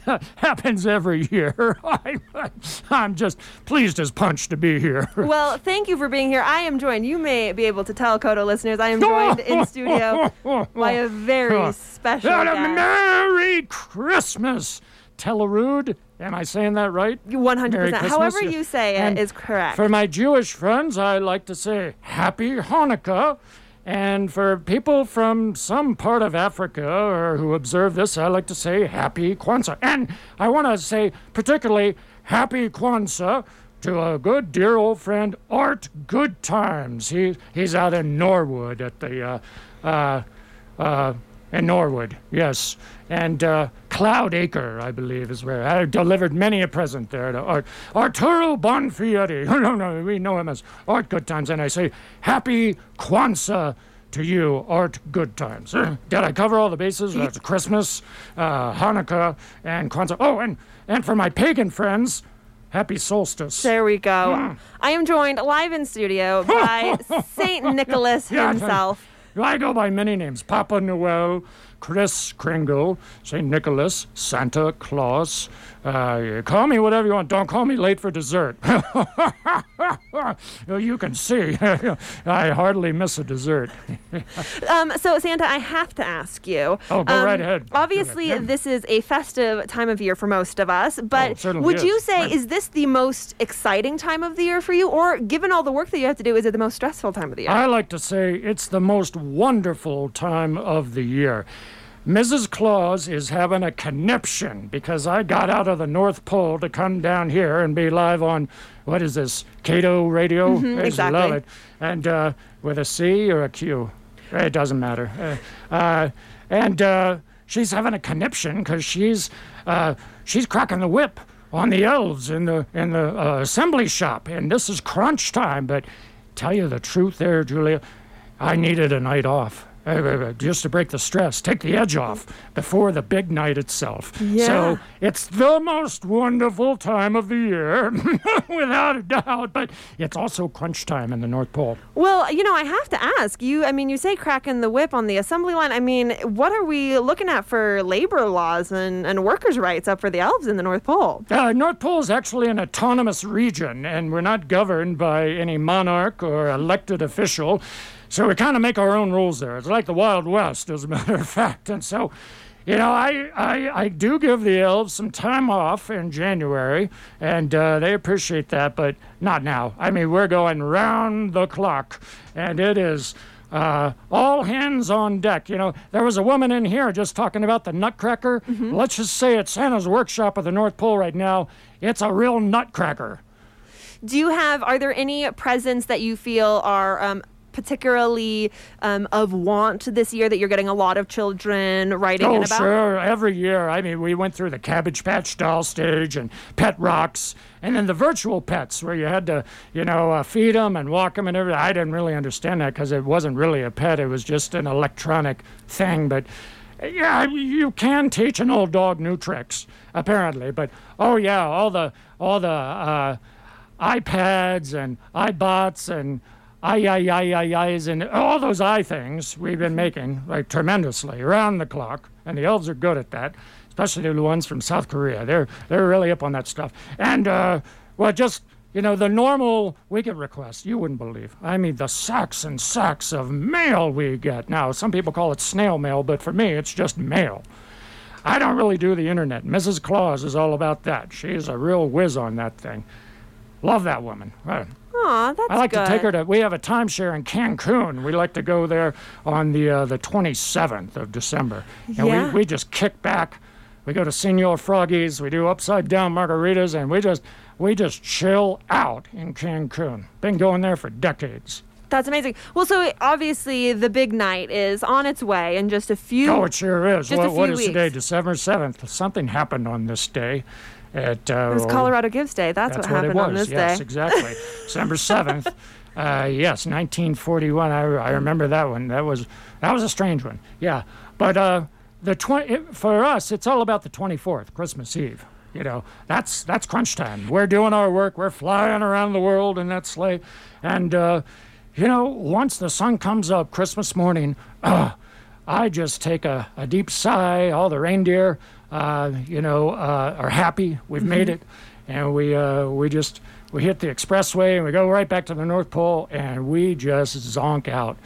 Happens every year. I, I'm just pleased as punch to be here. Well, thank you for being here. I am joined. You may be able to tell KOTO listeners I am joined in studio by a very special guest. Merry Christmas, Tellerud. Am I saying that right? One hundred Merry percent. Christmas, However you say it And is correct. For my Jewish friends, I like to say Happy Hanukkah. And for people from some part of Africa or who observe this, I like to say Happy Kwanzaa. And I want to say particularly Happy Kwanzaa to a good dear old friend, Art Goodtimes. He, he's out in Norwood at the, uh, uh, uh, in Norwood, yes. And uh, Cloud Acre, I believe, is where I delivered many a present there to Art. Arturo Bonfietti. No, no, we know him as Art Goodtimes. And I say, Happy Kwanzaa to you, Art Goodtimes. Uh, Did I cover all the bases? That's Christmas, uh, Hanukkah, and Kwanzaa. Oh, and, and for my pagan friends, Happy Solstice. there we go. Hmm. I am joined live in studio by Saint Nicholas himself. I go by many names. Papa Noel, Kris Kringle, St. Nicholas, Santa Claus. Uh, call me whatever you want. Don't call me late for dessert. You can see, I hardly miss a dessert. Um, so Santa, I have to ask you. Oh, go um, right ahead. Obviously, ahead. this is a festive time of year for most of us, Oh, but certainly would you say Right. is this the most exciting time of the year for you, or given all the work that you have to do, is it the most stressful time of the year? I like to say it's the most wonderful time of the year. Mrs. Claus is having a conniption because I got out of the North Pole to come down here and be live on, what is this, Cato Radio? I Mm-hmm, exactly. love it. And uh, with a C or a Q? It doesn't matter. Uh, uh, and uh, she's having a conniption because she's, uh, she's cracking the whip on the elves in the, in the uh, assembly shop. And this is crunch time. But tell you the truth there, Julia, I needed a night off. Just to break the stress, take the edge off before the big night itself. Yeah. So it's the most wonderful time of the year, without a doubt. But it's also crunch time in the North Pole. Well, you know, I have to ask you. I mean, you say cracking the whip on the assembly line. I mean, what are we looking at for labor laws and, and workers' rights up for the elves in the North Pole? Uh, North Pole is actually an autonomous region, and we're not governed by any monarch or elected official. So we kind of make our own rules there. It's like the Wild West, as a matter of fact. And so, you know, I, I, I do give the elves some time off in January, and uh, they appreciate that, but not now. I mean, we're going round the clock, and it is. Uh, all hands on deck. You know, there was a woman in here just talking about the Nutcracker. Let's just say at Santa's workshop at the North Pole right now, it's a real Nutcracker. Do you have, are there any presents that you feel are um, particularly um, of want this year that you're getting a lot of children writing Oh, in about? sure. Every year. I mean, we went through the Cabbage Patch doll stage and Pet Rocks, and then the virtual pets where you had to, you know, uh, feed them and walk them and everything. I didn't really understand that because it wasn't really a pet, it was just an electronic thing. But yeah, you can teach an old dog new tricks, apparently. But oh, yeah, all the, all the, uh, iPads and iBots and I, I, I, I, I's and all those I things we've been making like tremendously around the clock, and the elves are good at that, especially the ones from South Korea. They're they're really up on that stuff. And uh, well, just you know, the normal we get requests you wouldn't believe. I mean, the sacks and sacks of mail we get. Now, some people call it snail mail, but for me, it's just mail. I don't really do the internet. Mrs. Claus is all about that. She's a real whiz on that thing. Love that woman. Right. Aw, that's I like good. to take her to. We have a timeshare in Cancun. We like to go there on the uh, the 27th of December, and Yeah. we, we just kick back. We go to Senor Froggy's. We do upside down margaritas, and we just we just chill out in Cancun. Been going there for decades. That's amazing. Well, so obviously the big night is on its way in just a few. Oh, it sure is. Just a What, what few is today? December 7th. Something happened on this day. At, uh, It was Colorado Gives Day. That's, That's what what, happened it on this yes, day. exactly. December seventh. Uh, yes, 1941. I, I remember that one. That was that was a strange one. Yeah, but uh, the twenty for us, it's all about the 24th, Christmas Eve. You know, that's that's crunch time. We're doing our work. We're flying around the world in that sleigh, and uh, you know, once the sun comes up Christmas morning, uh, I just take a, a deep sigh. All the reindeer, you know, uh, are happy. We've made it, and we uh, we just we hit the expressway and we go right back to the North Pole, and we just zonk out.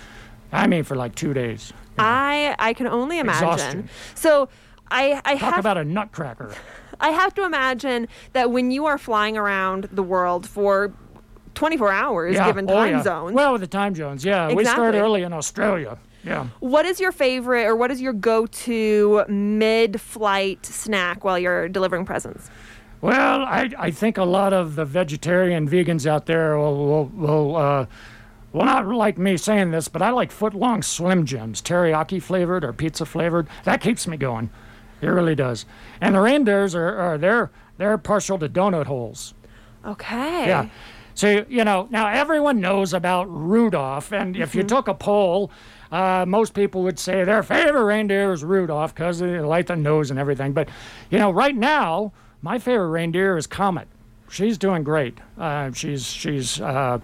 I mean, for like two days. I I can only imagine. Exhaustion. So I I Talk have about a nutcracker. I have to imagine that when you are flying around the world for 24 hours, given oh, time yeah. zones, Well, with the time zones, yeah. We start early in Australia. Yeah. what is your favorite or what is your go-to mid-flight snack while you're delivering presents? Well, I, I think a lot of the vegetarian vegans out there will, will, will uh, well, not like me saying this, but I like foot long Slim Jims, teriyaki flavored or pizza flavored. That keeps me going. It really does. And the reindeers are, are they're, they're partial to donut holes. Okay. Yeah. So, you know, now everyone knows about Rudolph, and if Mm-hmm. you took a poll, uh, most people would say their favorite reindeer is Rudolph because they like the nose and everything. But, you know, right now, my favorite reindeer is Comet. She's doing great. Uh, she's she's uh,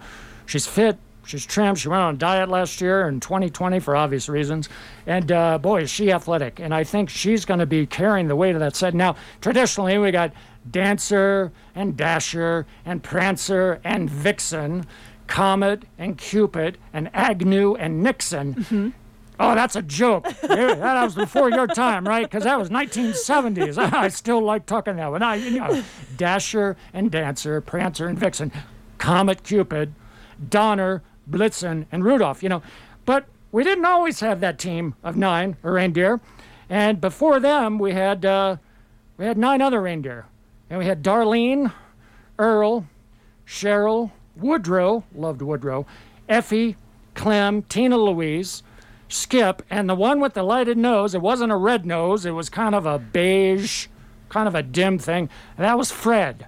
she's fit. She's trim. She went on a diet last year in 2020 for obvious reasons. And uh, boy, is she athletic. And I think she's going to be carrying the weight of that set. Now, traditionally, we got Dancer and Dasher and Prancer and Vixen, Comet and Cupid and Agnew and Nixon. Oh, that's a joke. That was before your time, right? Because that was 1970s. I still like talking that one. I, you know, Dasher and Dancer, Prancer and Vixen, Comet, Cupid, Donner, Blitzen, and Rudolph. You know, but we didn't always have that team of nine reindeer, and before them we had uh, we had nine other reindeer, and we had Darlene, Earl, Cheryl, Woodrow, loved Woodrow, Effie, Clem, Tina Louise, Skip, and the one with the lighted nose, it wasn't a red nose, it was kind of a beige, kind of a dim thing. and that was Fred.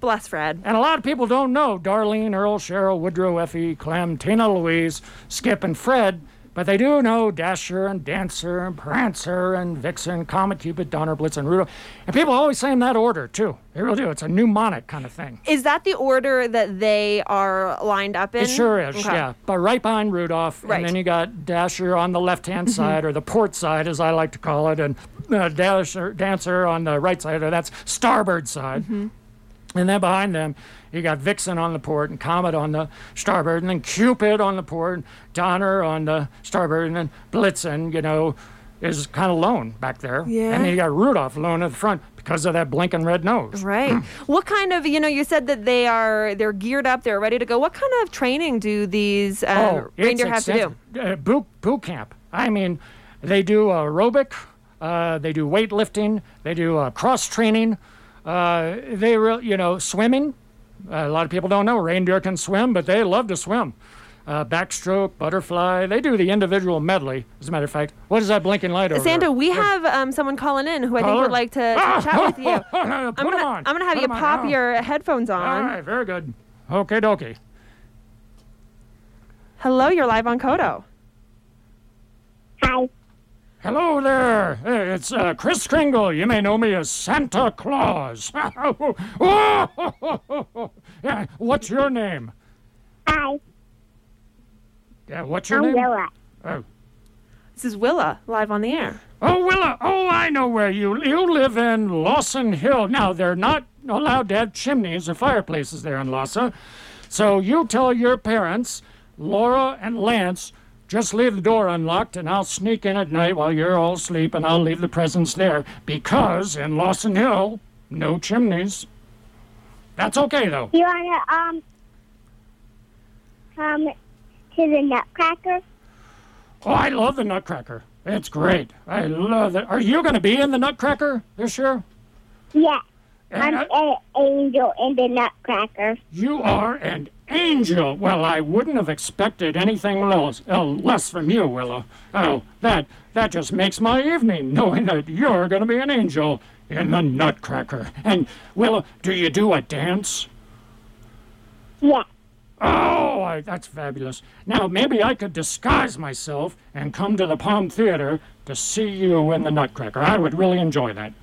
Bless Fred. And a lot of people don't know Darlene, Earl, Cheryl, Woodrow, Effie, Clem, Tina Louise, Skip, and Fred, but they do know Dasher and Dancer and Prancer and Vixen, Comet, Cupid, Donner, Blitz, and Rudolph. And people always say in that order, too. They really do. It's a mnemonic kind of thing. Is that the order that they are lined up in? It sure is, Okay. yeah. But right behind Rudolph, Right. and then you got Dasher on the left-hand side, or the port side, as I like to call it, and uh, Dasher, Dancer on the right side, or that's starboard side. And then behind them, you got Vixen on the port and Comet on the starboard, and then Cupid on the port, and Donner on the starboard, and then Blitzen, you know, is kind of lone back there. Yeah. And then you got Rudolph alone at the front because of that blinking red nose. Right. what kind of, you know, you said that they are they're geared up, they're ready to go. What kind of training do these um, oh, reindeer have to do? Uh, boot, boot camp. I mean, they do aerobic, uh, they do weightlifting, they do uh, cross training, uh, they re- you know swimming. Uh, a lot of people don't know reindeer can swim, but they love to swim. Uh, backstroke, butterfly. They do the individual medley. As a matter of fact, what is that blinking light over? Santa, there? we have um, someone calling in who I think would like to, to chat with you. Put I'm 'em gonna, on. I'm gonna have Put you 'em on. pop your headphones on. All right, very good. Okay, dokie. Hello, you're live on KOTO. Hi. Hello there. It's uh, Kris Kringle. You may know me as Santa Claus. yeah, what's your name? Hi. Yeah, what's your I'm name? Willa. Oh. This is Willa, live on the air. Oh, Willa. Oh, I know where you you live in Lawson Hill. Now they're not allowed to have chimneys or fireplaces there in Lawson. So you tell your parents, Laura and Lance, just leave the door unlocked and I'll sneak in at night while you're all asleep and I'll leave the presents there because in Lawson Hill, no chimneys. That's okay though. You wanna um come to the Nutcracker? Oh, I love the Nutcracker. It's great. I love it. Are you going to be in the Nutcracker this year? Yeah. I'm Uh, an angel in the Nutcracker. You are an angel. Well, I wouldn't have expected anything less, uh, less from you, Willa. Oh, that that just makes my evening, knowing that you're going to be an angel in the Nutcracker. And Willa, do you do a dance? What? Oh, I, that's fabulous. Now maybe I could disguise myself and come to the Palm Theater to see you in the Nutcracker. I would really enjoy that.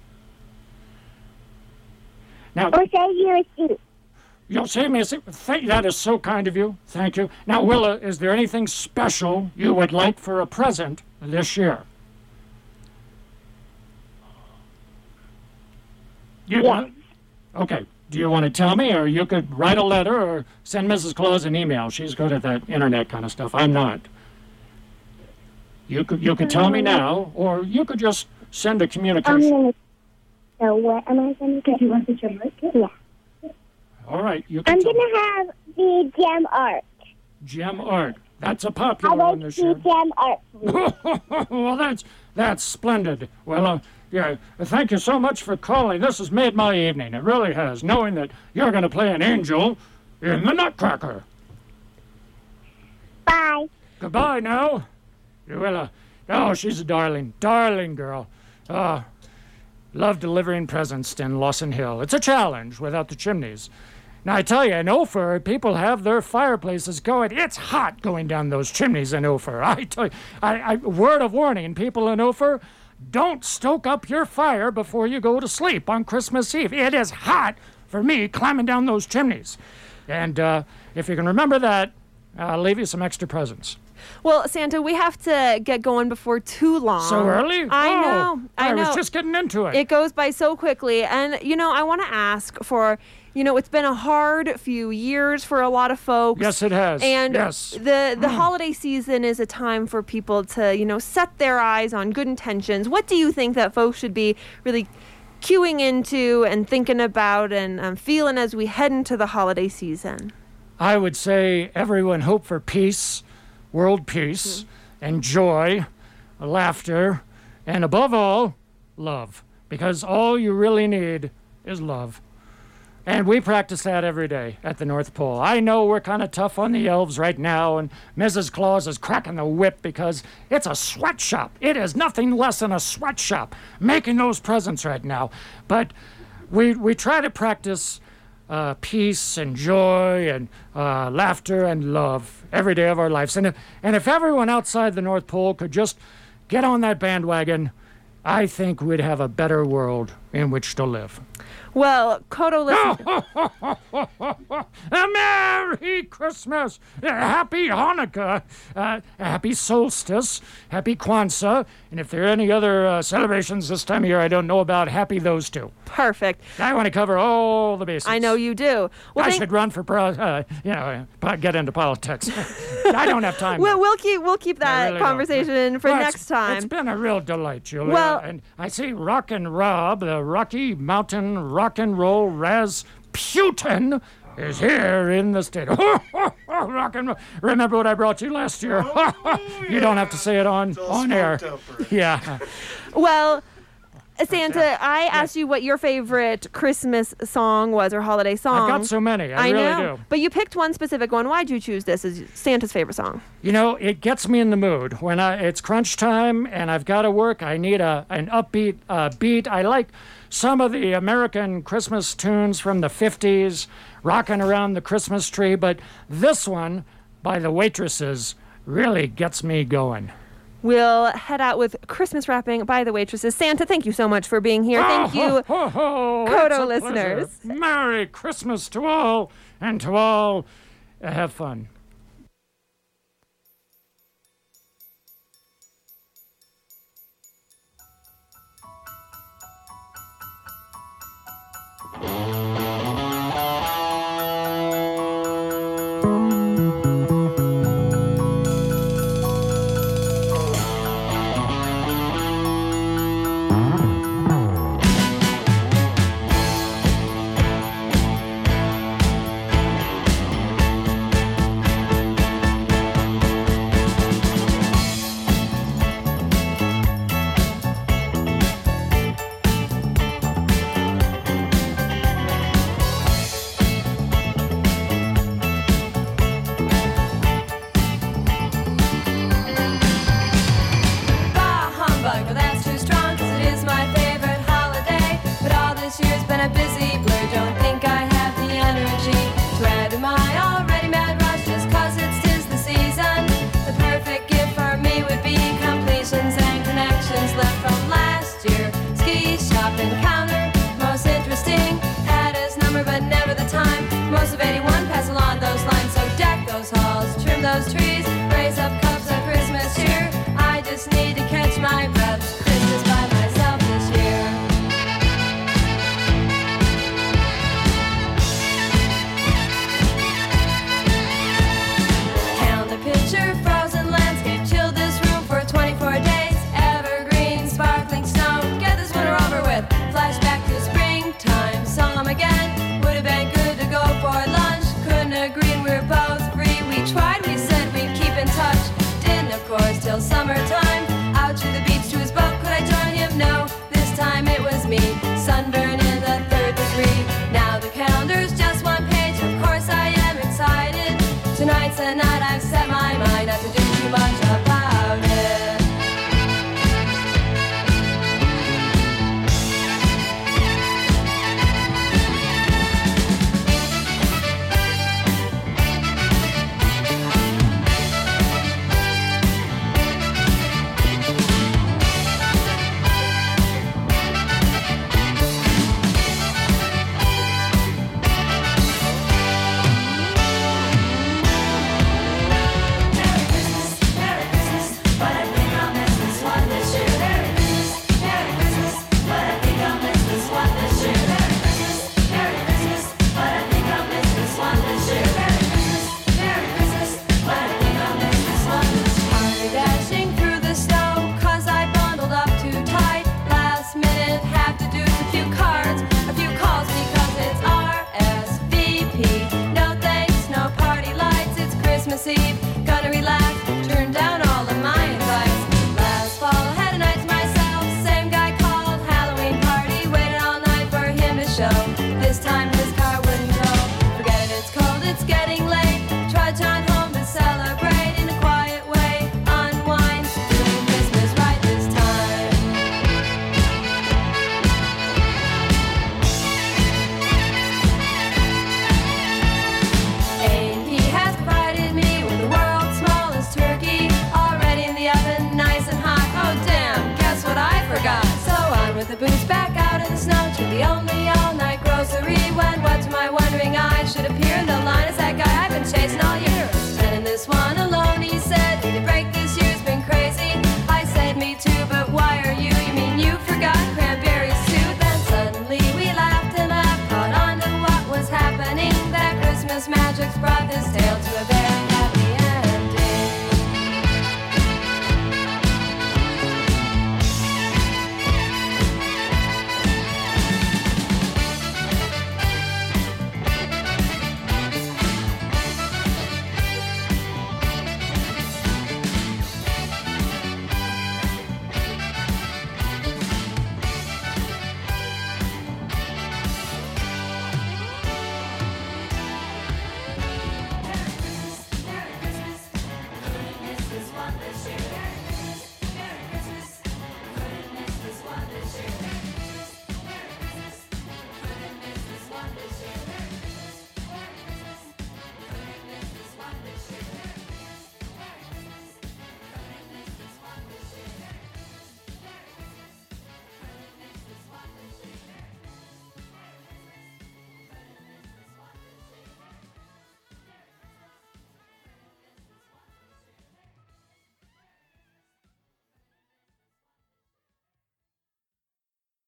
Now, Or save you a seat. You'll save me a seat. Thank, that is so kind of you. Thank you. Now, Willa, is there anything special you would like for a present this year? You want? Okay. Do you want to tell me, or you could write a letter, or send Mrs. Claus an email? She's good at that internet kind of stuff. I'm not. You could you could tell me um, now, or you could just send a I'm communication. gonna. So what am I gonna get? You want the gem art? Yeah. All right, you can I'm gonna have the gem art. gem art. That's a popular one like this the year. gem art. well, that's that's splendid. Well, uh, yeah, thank you so much for calling. This has made my evening. It really has, knowing that you're going to play an angel in the Nutcracker. Bye. Goodbye now. You will, uh, oh, she's a darling, darling girl. Ah, love delivering presents in Lawson Hill. It's a challenge without the chimneys. Now, I tell you, in Ophir, people have their fireplaces going. It's hot going down those chimneys in Ophir. I tell you, I, I, word of warning, people in Ophir, don't stoke up your fire before you go to sleep on Christmas Eve. It is hot for me climbing down those chimneys. And uh, if you can remember that, I'll leave you some extra presents. Well, Santa, we have to get going before too long. So early? I Oh, know. I, I know. was just getting into it. It goes by so quickly. And, you know, I want to ask for, you know, it's been a hard few years for a lot of folks. Yes, it has. And Yes. the, the holiday season is a time for people to, you know, set their eyes on good intentions. What do you think that folks should be really queuing into and thinking about and um, feeling as we head into the holiday season? I would say everyone hope for peace, world peace, and joy, laughter, and above all, love. Because all you really need is love. And we practice that every day at the North Pole. I know we're kind of tough on the elves right now, and Mrs. Claus is cracking the whip because it's a sweatshop. It is nothing less than a sweatshop making those presents right now. But we, we try to practice uh, peace and joy and uh, laughter and love every day of our lives. And if, and if everyone outside the North Pole could just get on that bandwagon, I think we'd have a better world in which to live. Well, KOTO listeners. a Merry Christmas, Happy Hanukkah, uh, Happy Solstice, Happy Kwanzaa, and if there are any other uh, celebrations this time of year I don't know about, happy those two. Perfect. I want to cover all the bases. I know you do. Well, I thank- should run for, pro- uh, you know, get into politics. I don't have time. We'll, we'll keep we'll keep that really don't. conversation for Well, next time. It's been a real delight, Julia. Well- and I see Rock and Rob, the Rocky Mountain Rock and Roll Rasputin, is here in the state. rock and roll. Remember what I brought you last year? you don't have to say it on on air. Yeah. Well, Santa, I asked you what your favorite Christmas song was or holiday song. I've got so many. I, I really know, do. but you picked one specific one. Why'd you choose this as Santa's favorite song? You know, it gets me in the mood when I it's crunch time and I've got to work. I need a an upbeat uh, beat. I like some of the American Christmas tunes from the '50s, rocking around the Christmas tree, but this one by the Waitresses really gets me going. We'll head out with Christmas wrapping by the waitresses. Santa, thank you so much for being here. Thank Oh, you, ho, ho, ho, KOTO listeners. pleasure. Merry Christmas to all, and to all, uh, have fun. Bah